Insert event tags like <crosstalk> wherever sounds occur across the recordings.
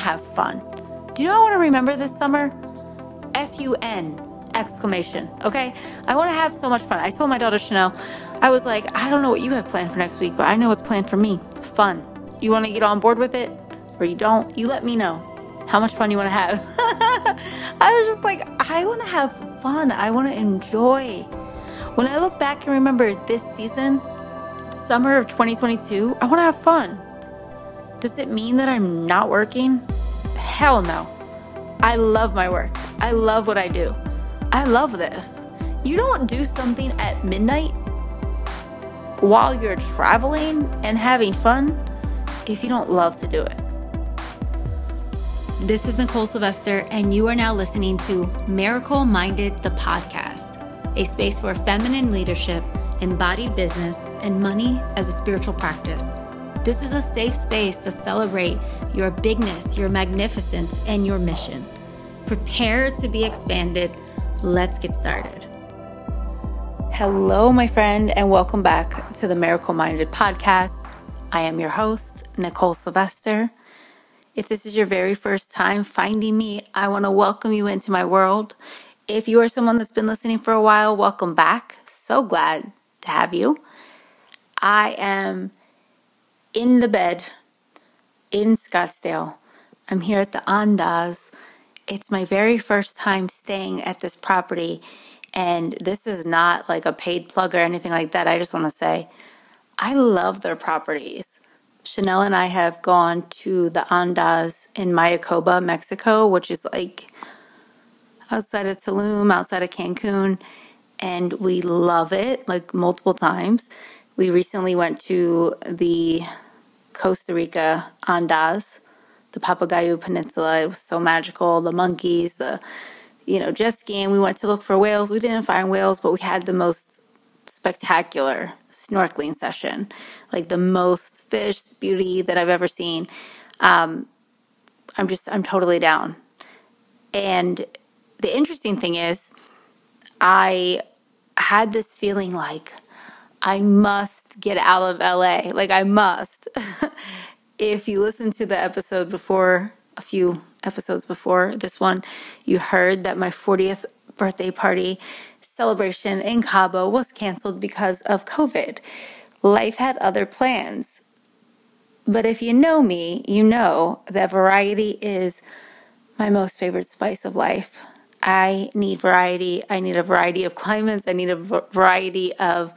have fun. Do you know I want to remember this summer? F U N exclamation. Okay? I want to have so much fun. I told my daughter Chanel, I was like, I don't know what you have planned for next week, but I know what's planned for me. Fun. You want to get on board with it or you don't? You let me know how much fun you want to have. <laughs> I was just like, I want to have fun. I want to enjoy. When I look back and remember this season, summer of 2022, I want to have fun. Does it mean that I'm not working? Hell no. I love my work. I love what I do. I love this. You don't do something at midnight while you're traveling and having fun if you don't love to do it. This is Nicole Sylvester, and you are now listening to Miracle Minded, the podcast, a space for feminine leadership, embodied business, and money as a spiritual practice. This is a safe space to celebrate your bigness, your magnificence, and your mission. Prepare to be expanded. Let's get started. Hello, my friend, and welcome back to the Miracle Minded podcast. I am your host, Nicole Sylvester. If this is your very first time finding me, I want to welcome you into my world. If you are someone that's been listening for a while, welcome back. So glad to have you. I am in the bed in Scottsdale. I'm here at the Andaz. It's my very first time staying at this property, and this is not like a paid plug or anything like that. I just want to say I love their properties. Chanel and I have gone to the Andaz in Mayakoba, Mexico, which is like outside of Tulum, outside of Cancun, and we love it like multiple times. We recently went to the Costa Rica Andaz, the Papagayo Peninsula. It was so magical. The monkeys, the you know jet skiing. We went to look for whales. We didn't find whales, but we had the most spectacular snorkeling session, like the most fish beauty that I've ever seen. Um, I'm just, I'm totally down. And the interesting thing is, I had this feeling like I must get out of LA. Like, I must. <laughs> if you listen to the episode before, a few episodes before this one, you heard that my 40th birthday party celebration in Cabo was canceled because of COVID. Life had other plans. But if you know me, you know that variety is my most favorite spice of life. I need variety. I need a variety of climates. I need a variety of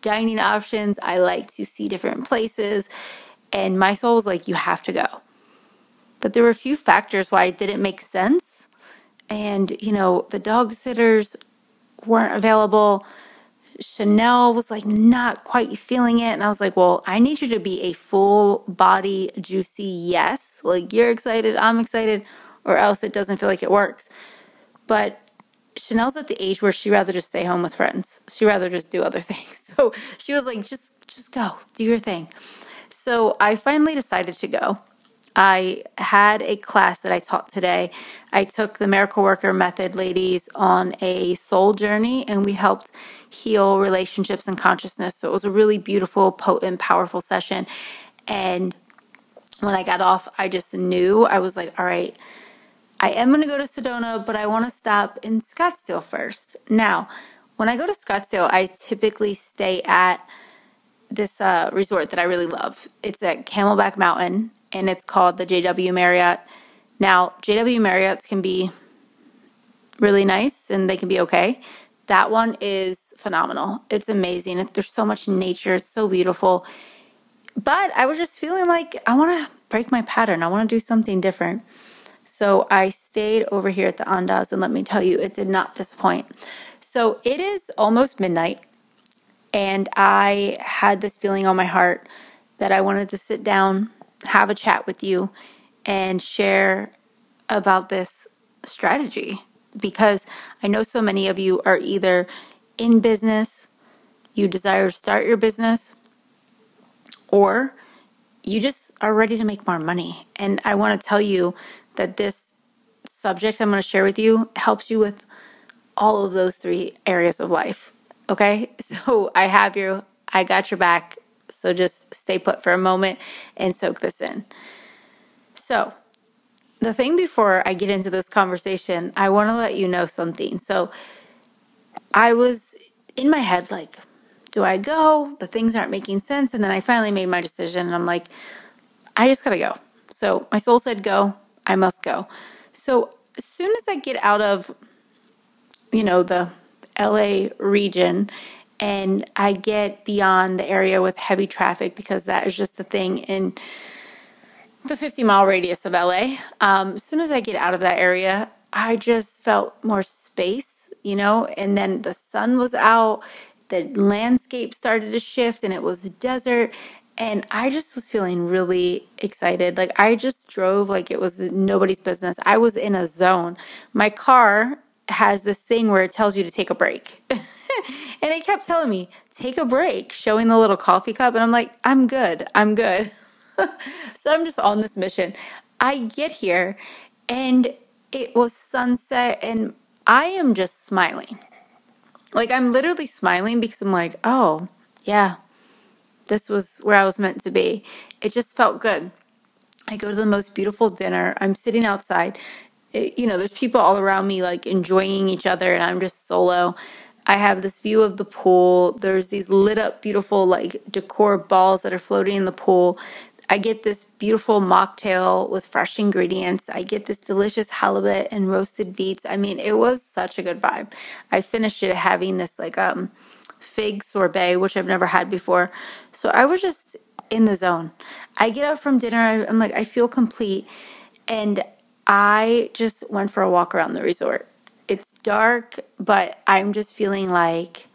dining options. I like to see different places. And my soul was like, you have to go. But there were a few factors why it didn't make sense. And, you know, the dog sitters weren't available. Chanel was like not quite feeling it. And I was like, well, I need you to be a full body, juicy yes. Like you're excited, I'm excited, or else it doesn't feel like it works. But Chanel's at the age where she rather just stay home with friends. She rather just do other <laughs> things. So she was like, just just go, do your thing. So I finally decided to go. I had a class that I taught today. I took the Miracle Worker Method ladies on a soul journey and we helped heal relationships and consciousness. So it was a really beautiful, potent, powerful session. And when I got off, I just knew I was like, all right, I am going to go to Sedona, but I want to stop in Scottsdale first. Now, when I go to Scottsdale, I typically stay at this uh, resort that I really love. It's at Camelback Mountain and it's called the JW Marriott. Now, JW Marriotts can be really nice and they can be okay. That one is phenomenal. It's amazing. There's so much nature. It's so beautiful. But I was just feeling like I want to break my pattern. I want to do something different. So I stayed over here at the Andaz, and let me tell you, it did not disappoint. So it is almost midnight, and I had this feeling on my heart that I wanted to sit down have a chat with you and share about this strategy because I know so many of you are either in business, you desire to start your business, or you just are ready to make more money. And I want to tell you that this subject I'm going to share with you helps you with all of those three areas of life. Okay? <laughs> So I have you, I got your back. So just stay put for a moment and soak this in. So, the thing before I get into this conversation, I want to let you know something. So I was in my head like, do I go? The things aren't making sense. And then I finally made my decision and I'm like, I just got to go. So my soul said, go. I must go. So as soon as I get out of, you know, the LA region and I get beyond the area with heavy traffic because that is just the thing in the 50 mile radius of LA. Um, as soon as I get out of that area, I just felt more space, you know, and then the sun was out, the landscape started to shift, and it was a desert. And I just was feeling really excited. Like I just drove like it was nobody's business. I was in a zone. My car has this thing where it tells you to take a break. <laughs> and it kept telling me, take a break, showing the little coffee cup. And I'm like, I'm good. I'm good. <laughs> so I'm just on this mission. I get here and it was sunset and I am just smiling. Like I'm literally smiling because I'm like, oh, yeah, this was where I was meant to be. It just felt good. I go to the most beautiful dinner. I'm sitting outside. It, you know, there's people all around me like enjoying each other, and I'm just solo. I have this view of the pool. There's these lit up, beautiful, like decor balls that are floating in the pool. I get this beautiful mocktail with fresh ingredients. I get this delicious halibut and roasted beets. I mean, it was such a good vibe. I finished it having this like um fig sorbet, which I've never had before. So I was just in the zone. I get up from dinner, I'm like, I feel complete. And I just went for a walk around the resort. It's dark, but I'm just feeling like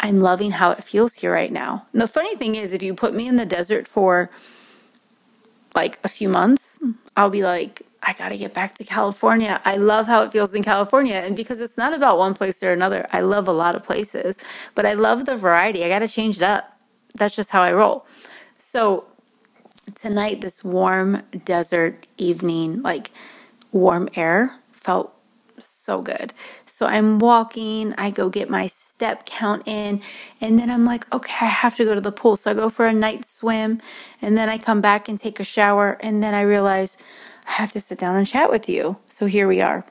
I'm loving how it feels here right now. And the funny thing is, if you put me in the desert for like a few months, I'll be like, I got to get back to California. I love how it feels in California. And because it's not about one place or another, I love a lot of places, but I love the variety. I got to change it up. That's just how I roll. So tonight, this warm desert evening, like warm air, felt so good. So I'm walking, I go get my step count in, and then I'm like, okay, I have to go to the pool. So I go for a night swim, and then I come back and take a shower, and then I realize I have to sit down and chat with you. So here we are.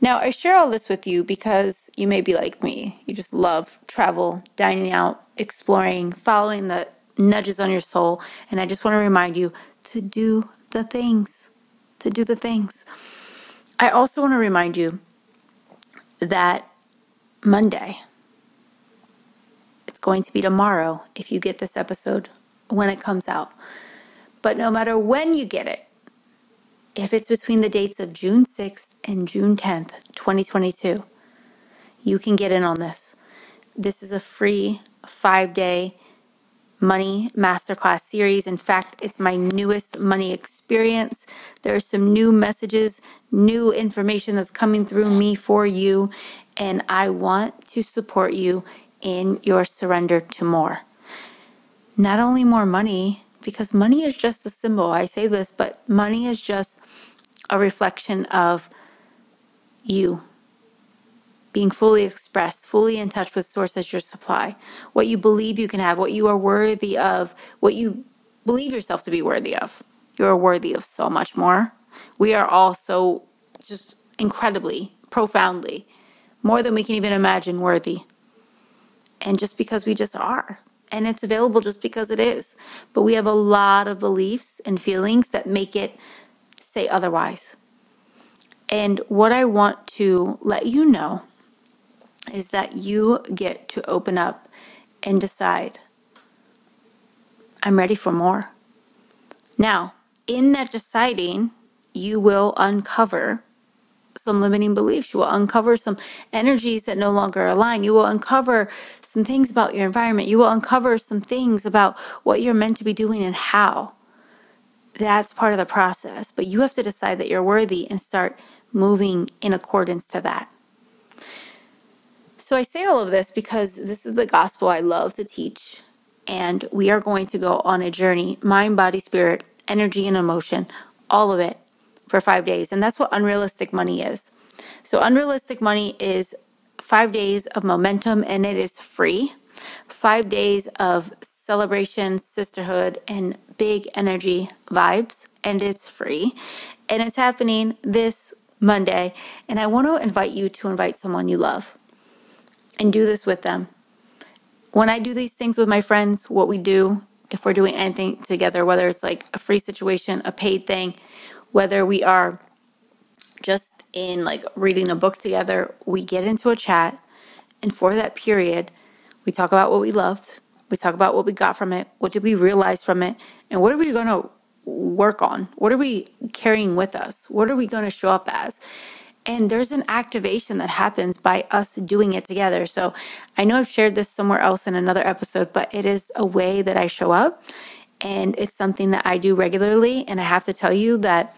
Now, I share all this with you because you may be like me. You just love travel, dining out, exploring, following the nudges on your soul. And I just want to remind you to do the things, to do the things. I also want to remind you that Monday, it's going to be tomorrow if you get this episode when it comes out. But no matter when you get it, if it's between the dates of June 6th and June 10th, 2022, you can get in on this. This is a free five day money masterclass series. In fact, it's my newest money experience. There are some new messages, new information that's coming through me for you, and I want to support you in your surrender to more. Not only more money, because money is just a symbol. I say this, but money is just a reflection of you being fully expressed, fully in touch with source as your supply, what you believe you can have, what you are worthy of, what you believe yourself to be worthy of. You are worthy of so much more. We are all so just incredibly, profoundly, more than we can even imagine worthy. And just because we just are. And it's available just because it is. But we have a lot of beliefs and feelings that make it say otherwise. And what I want to let you know is that you get to open up and decide, I'm ready for more. Now, in that deciding, you will uncover some limiting beliefs. You will uncover some energies that no longer align. You will uncover some things about your environment. You will uncover some things about what you're meant to be doing and how. That's part of the process. But you have to decide that you're worthy and start moving in accordance to that. So I say all of this because this is the gospel I love to teach. And we are going to go on a journey mind, body, spirit, energy, and emotion, all of it for five days. And that's what unrealistic money is. So, unrealistic money is five days of momentum and it is free. Five days of celebration, sisterhood, and big energy vibes and it's free. And it's happening this Monday. And I want to invite you to invite someone you love and do this with them. When I do these things with my friends, what we do, if we're doing anything together, whether it's like a free situation, a paid thing, whether we are just in like reading a book together, we get into a chat. And for that period, we talk about what we loved. We talk about what we got from it. What did we realize from it? And what are we going to work on? What are we carrying with us? What are we going to show up as? And there's an activation that happens by us doing it together. So I know I've shared this somewhere else in another episode, but it is a way that I show up. And it's something that I do regularly. And I have to tell you that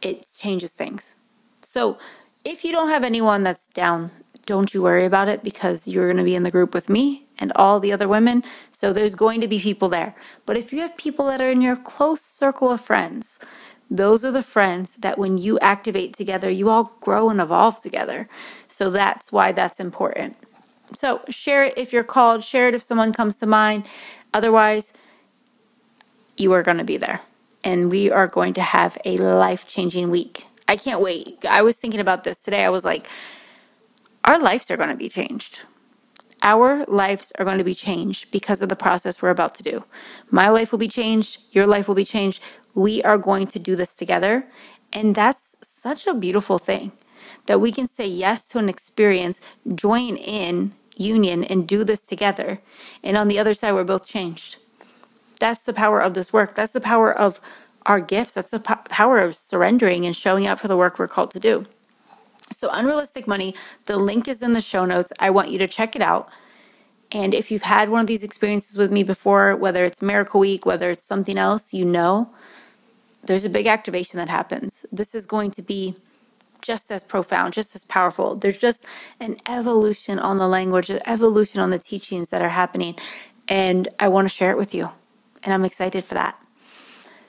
it changes things. So if you don't have anyone that's down, don't you worry about it because you're going to be in the group with me and all the other women. So there's going to be people there. But if you have people that are in your close circle of friends, those are the friends that when you activate together, you all grow and evolve together. So that's why that's important. So share it if you're called, share it if someone comes to mind. Otherwise, you are going to be there and we are going to have a life changing week. I can't wait. I was thinking about this today. I was like, our lives are going to be changed. Our lives are going to be changed because of the process we're about to do. My life will be changed. Your life will be changed. We are going to do this together. And that's such a beautiful thing that we can say yes to an experience, join in union, and do this together. And on the other side, we're both changed. That's the power of this work. That's the power of our gifts. That's the po- power of surrendering and showing up for the work we're called to do. So, Unrealistic Money, the link is in the show notes. I want you to check it out. And if you've had one of these experiences with me before, whether it's Miracle Week, whether it's something else, you know there's a big activation that happens. This is going to be just as profound, just as powerful. There's just an evolution on the language, an evolution on the teachings that are happening. And I want to share it with you. And I'm excited for that.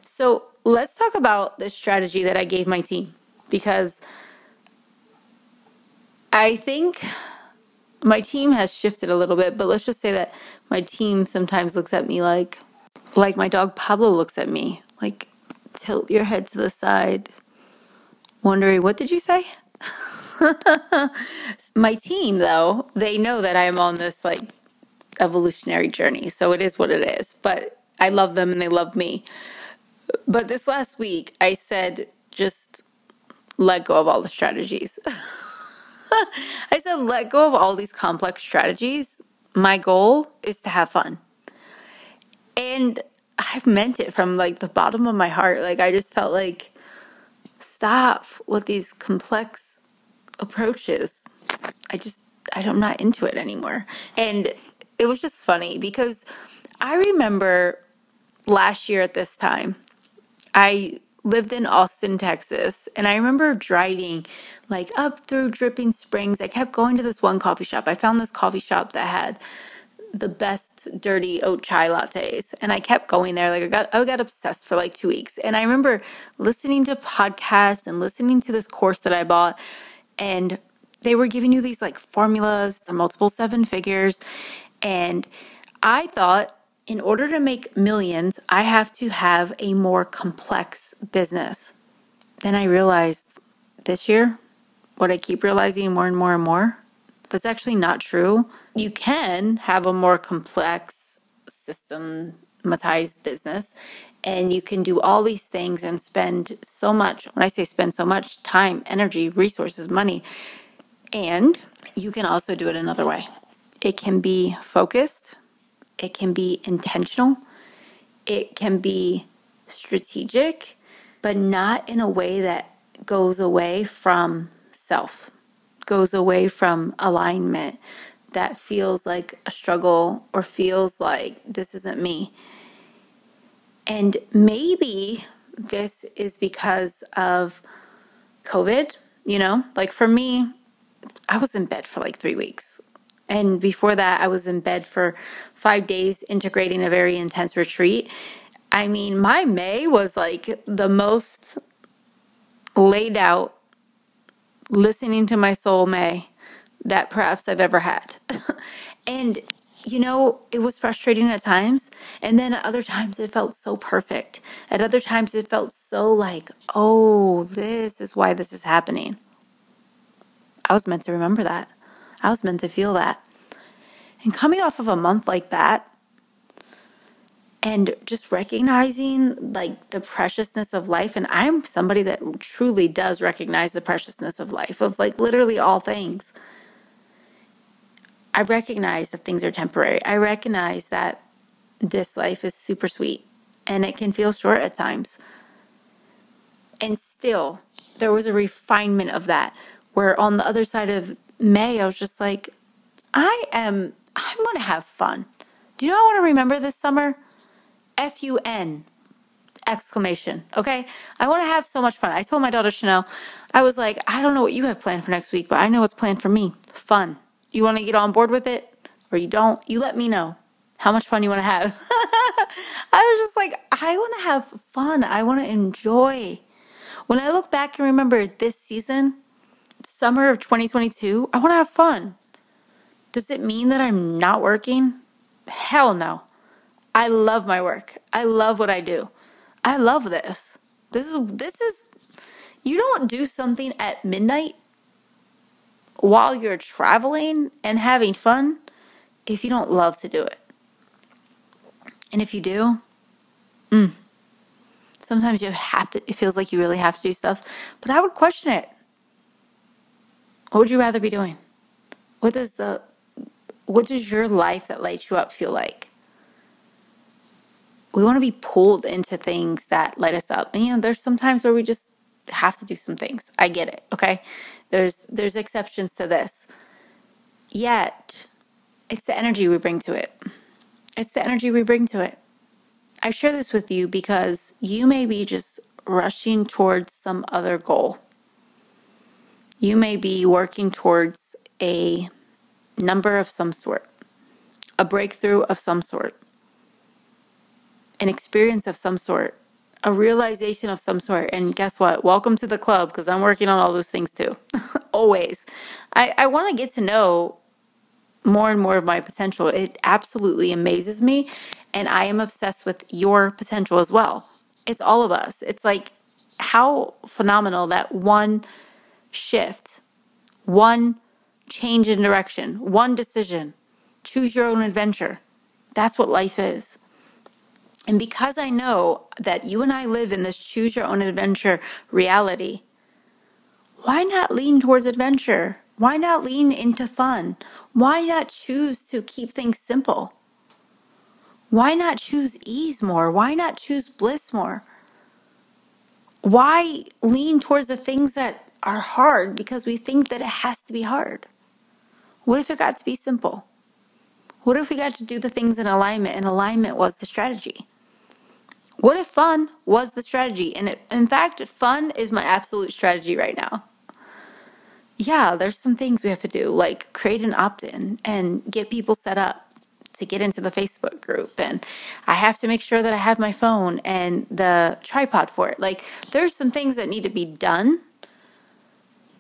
So let's talk about the strategy that I gave my team because I think my team has shifted a little bit, but let's just say that my team sometimes looks at me like like my dog Pablo looks at me, like tilt your head to the side, wondering what did you say? <laughs> my team though, they know that I'm on this like evolutionary journey, so it is what it is. But I love them and they love me. But this last week, I said just let go of all the strategies. <laughs> I said, let go of all these complex strategies. My goal is to have fun. And I've meant it from like the bottom of my heart. Like, I just felt like, stop with these complex approaches. I just, I'm not into it anymore. And it was just funny because I remember last year at this time, I lived in Austin, Texas, and I remember driving like up through Dripping Springs. I kept going to this one coffee shop. I found this coffee shop that had the best dirty oat chai lattes. And I kept going there. Like I got I got obsessed for like 2 weeks. And I remember listening to podcasts and listening to this course that I bought. And they were giving you these like formulas multiple seven figures. And I thought in order to make millions, I have to have a more complex business. Then I realized this year, what I keep realizing more and more and more, that's actually not true. You can have a more complex systematized business and you can do all these things and spend so much. When I say spend so much time, energy, resources, money, and you can also do it another way. It can be focused it can be intentional, it can be strategic, but not in a way that goes away from self, goes away from alignment, that feels like a struggle or feels like this isn't me. And maybe this is because of COVID, you know, like for me, I was in bed for like three weeks. And before that, I was in bed for five days integrating a very intense retreat. I mean, my May was like the most laid out, listening to my soul May that perhaps I've ever had. <laughs> and you know, it was frustrating at times. And then at other times, it felt so perfect. At other times, it felt so like, oh, this is why this is happening. I was meant to remember that. I was meant to feel that. And coming off of a month like that, and just recognizing like the preciousness of life and i'm somebody that truly does recognize the preciousness of life of like literally all things i recognize that things are temporary i recognize that this life is super sweet and it can feel short at times and still there was a refinement of that where on the other side of may i was just like i am i'm going to have fun do you know i want to remember this summer f-u-n exclamation. Okay. I want to have so much fun. I told my daughter Chanel, I was like, I don't know what you have planned for next week, but I know what's planned for me. Fun. You want to get on board with it or you don't? You let me know how much fun you want to have. <laughs> I was just like, I want to have fun. I want to enjoy. When I look back and remember this season, summer of 2022, I want to have fun. Does it mean that I'm not working? Hell no. I love my work. I love what I do. I love this. This is this is you don't do something at midnight while you're traveling and having fun if you don't love to do it. And if you do, mm, sometimes you have to it feels like you really have to do stuff, but I would question it. What would you rather be doing? What does the what does your life that lights you up feel like? We want to be pulled into things that light us up. And you know, there's sometimes where we just have to do some things. I get it, okay? There's there's exceptions to this. Yet, it's the energy we bring to it. It's the energy we bring to it. I share this with you because you may be just rushing towards some other goal. You may be working towards a number of some sort, a breakthrough of some sort, an experience of some sort, a realization of some sort. And guess what? Welcome to the club because I'm working on all those things too. <laughs> Always. I, I want to get to know more and more of my potential. It absolutely amazes me. And I am obsessed with your potential as well. It's all of us. It's like how phenomenal that one shift, one change in direction, one decision, choose your own adventure. That's what life is. And because I know that you and I live in this choose your own adventure reality, why not lean towards adventure? Why not lean into fun? Why not choose to keep things simple? Why not choose ease more? Why not choose bliss more? Why lean towards the things that are hard because we think that it has to be hard? What if it got to be simple? What if we got to do the things in alignment and alignment was the strategy? What if fun was the strategy? And it, in fact, fun is my absolute strategy right now. Yeah, there's some things we have to do, like create an opt in and get people set up to get into the Facebook group. And I have to make sure that I have my phone and the tripod for it. Like, there's some things that need to be done,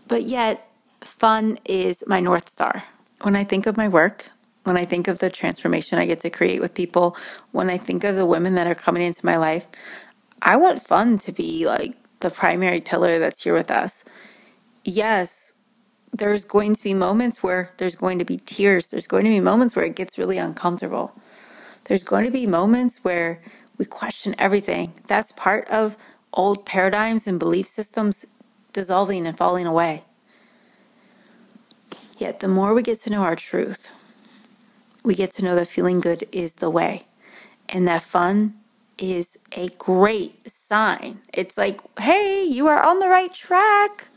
but yet, fun is my North Star. When I think of my work, when I think of the transformation I get to create with people, when I think of the women that are coming into my life, I want fun to be like the primary pillar that's here with us. Yes, there's going to be moments where there's going to be tears. There's going to be moments where it gets really uncomfortable. There's going to be moments where we question everything. That's part of old paradigms and belief systems dissolving and falling away. Yet, the more we get to know our truth, we get to know that feeling good is the way and that fun is a great sign. It's like, hey, you are on the right track.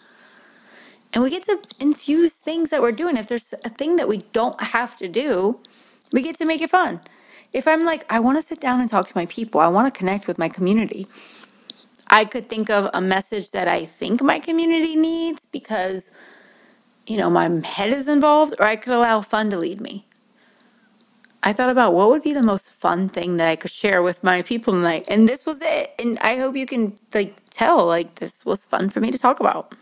And we get to infuse things that we're doing. If there's a thing that we don't have to do, we get to make it fun. If I'm like, I want to sit down and talk to my people, I want to connect with my community, I could think of a message that I think my community needs because, you know, my head is involved, or I could allow fun to lead me. I thought about what would be the most fun thing that I could share with my people tonight, and this was it. And I hope you can like tell like this was fun for me to talk about.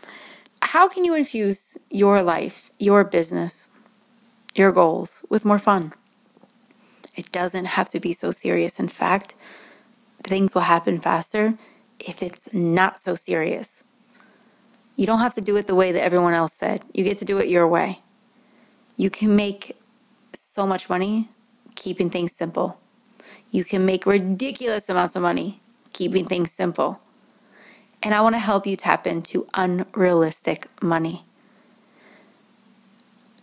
How can you infuse your life, your business, your goals with more fun? It doesn't have to be so serious. In fact, things will happen faster if it's not so serious. You don't have to do it the way that everyone else said. You get to do it your way. You can make so much money keeping things simple. You can make ridiculous amounts of money keeping things simple. And I want to help you tap into unrealistic money.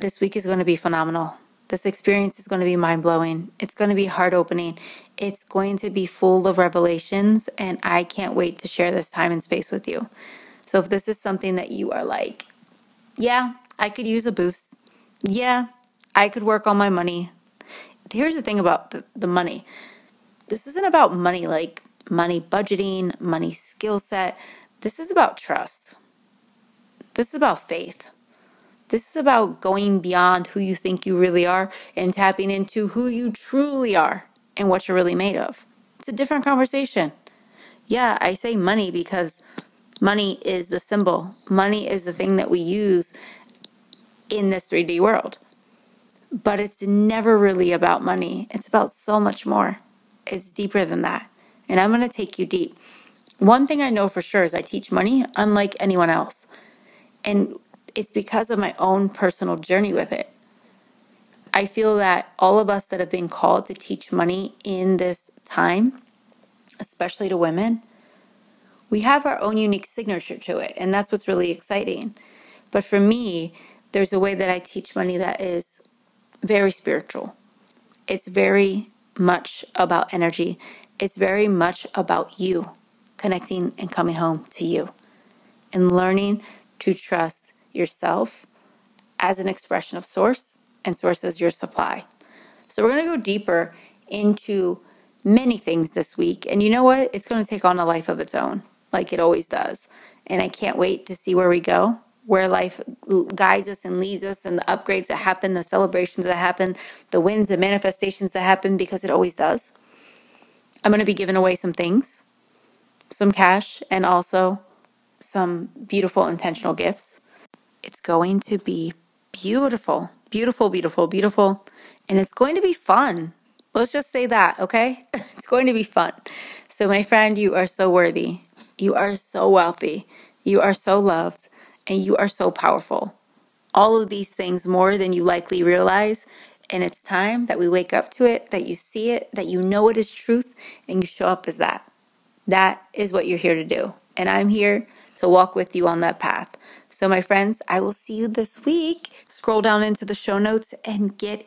This week is going to be phenomenal. This experience is going to be mind blowing. It's going to be heart opening. It's going to be full of revelations, and I can't wait to share this time and space with you. So, if this is something that you are like, yeah, I could use a boost. Yeah, I could work on my money. Here's the thing about the, the money this isn't about money like money budgeting, money skill set. This is about trust. This is about faith. This is about going beyond who you think you really are and tapping into who you truly are and what you're really made of. It's a different conversation. Yeah, I say money because money is the symbol, money is the thing that we use in this 3D world. But it's never really about money, it's about so much more. It's deeper than that. And I'm going to take you deep. One thing I know for sure is I teach money unlike anyone else. And it's because of my own personal journey with it. I feel that all of us that have been called to teach money in this time, especially to women, we have our own unique signature to it. And that's what's really exciting. But for me, there's a way that I teach money that is very spiritual. It's very much about energy. It's very much about you connecting and coming home to you and learning to trust yourself as an expression of source and source as your supply. So, we're going to go deeper into many things this week. And you know what? It's going to take on a life of its own, like it always does. And I can't wait to see where we go, where life guides us and leads us, and the upgrades that happen, the celebrations that happen, the wins and manifestations that happen, because it always does. I'm going to be giving away some things, some cash, and also some beautiful intentional gifts. It's going to be beautiful, beautiful, beautiful, beautiful, and it's going to be fun. Let's just say that, okay? <laughs> it's going to be fun. So, my friend, you are so worthy. You are so wealthy. You are so loved, and you are so powerful. All of these things more than you likely realize. And it's time that we wake up to it, that you see it, that you know it is truth, and you show up as that. That is what you're here to do. And I'm here to walk with you on that path. So, my friends, I will see you this week. Scroll down into the show notes and get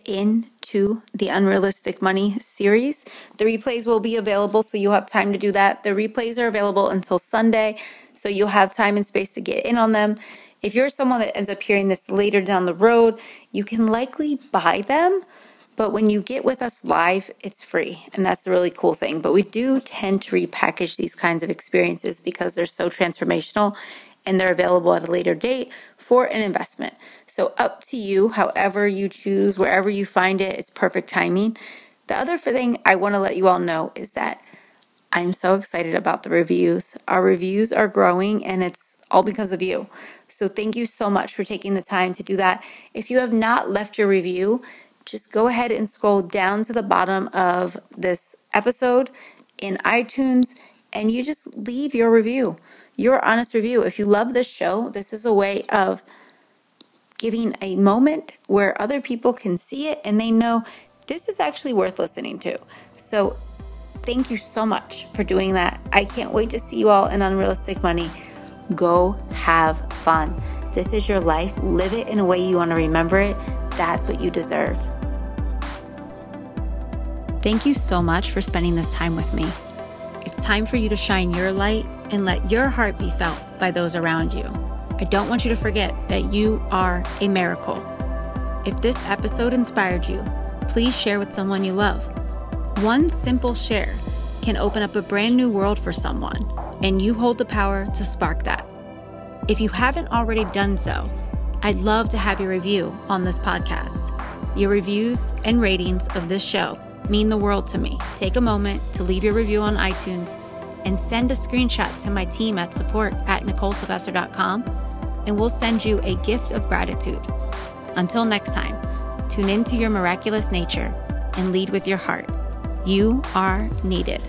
into the Unrealistic Money series. The replays will be available, so you'll have time to do that. The replays are available until Sunday, so you'll have time and space to get in on them. If you're someone that ends up hearing this later down the road, you can likely buy them but when you get with us live, it's free. And that's the really cool thing. But we do tend to repackage these kinds of experiences because they're so transformational and they're available at a later date for an investment. So, up to you, however you choose, wherever you find it, it's perfect timing. The other thing I want to let you all know is that I'm so excited about the reviews. Our reviews are growing and it's all because of you. So, thank you so much for taking the time to do that. If you have not left your review, just go ahead and scroll down to the bottom of this episode in iTunes and you just leave your review, your honest review. If you love this show, this is a way of giving a moment where other people can see it and they know this is actually worth listening to. So, thank you so much for doing that. I can't wait to see you all in Unrealistic Money. Go have fun. This is your life. Live it in a way you want to remember it. That's what you deserve. Thank you so much for spending this time with me. It's time for you to shine your light and let your heart be felt by those around you. I don't want you to forget that you are a miracle. If this episode inspired you, please share with someone you love. One simple share can open up a brand new world for someone, and you hold the power to spark that. If you haven't already done so, I'd love to have your review on this podcast. Your reviews and ratings of this show mean the world to me. Take a moment to leave your review on iTunes and send a screenshot to my team at support at NicoleSylvester.com, and we'll send you a gift of gratitude. Until next time, tune into your miraculous nature and lead with your heart. You are needed.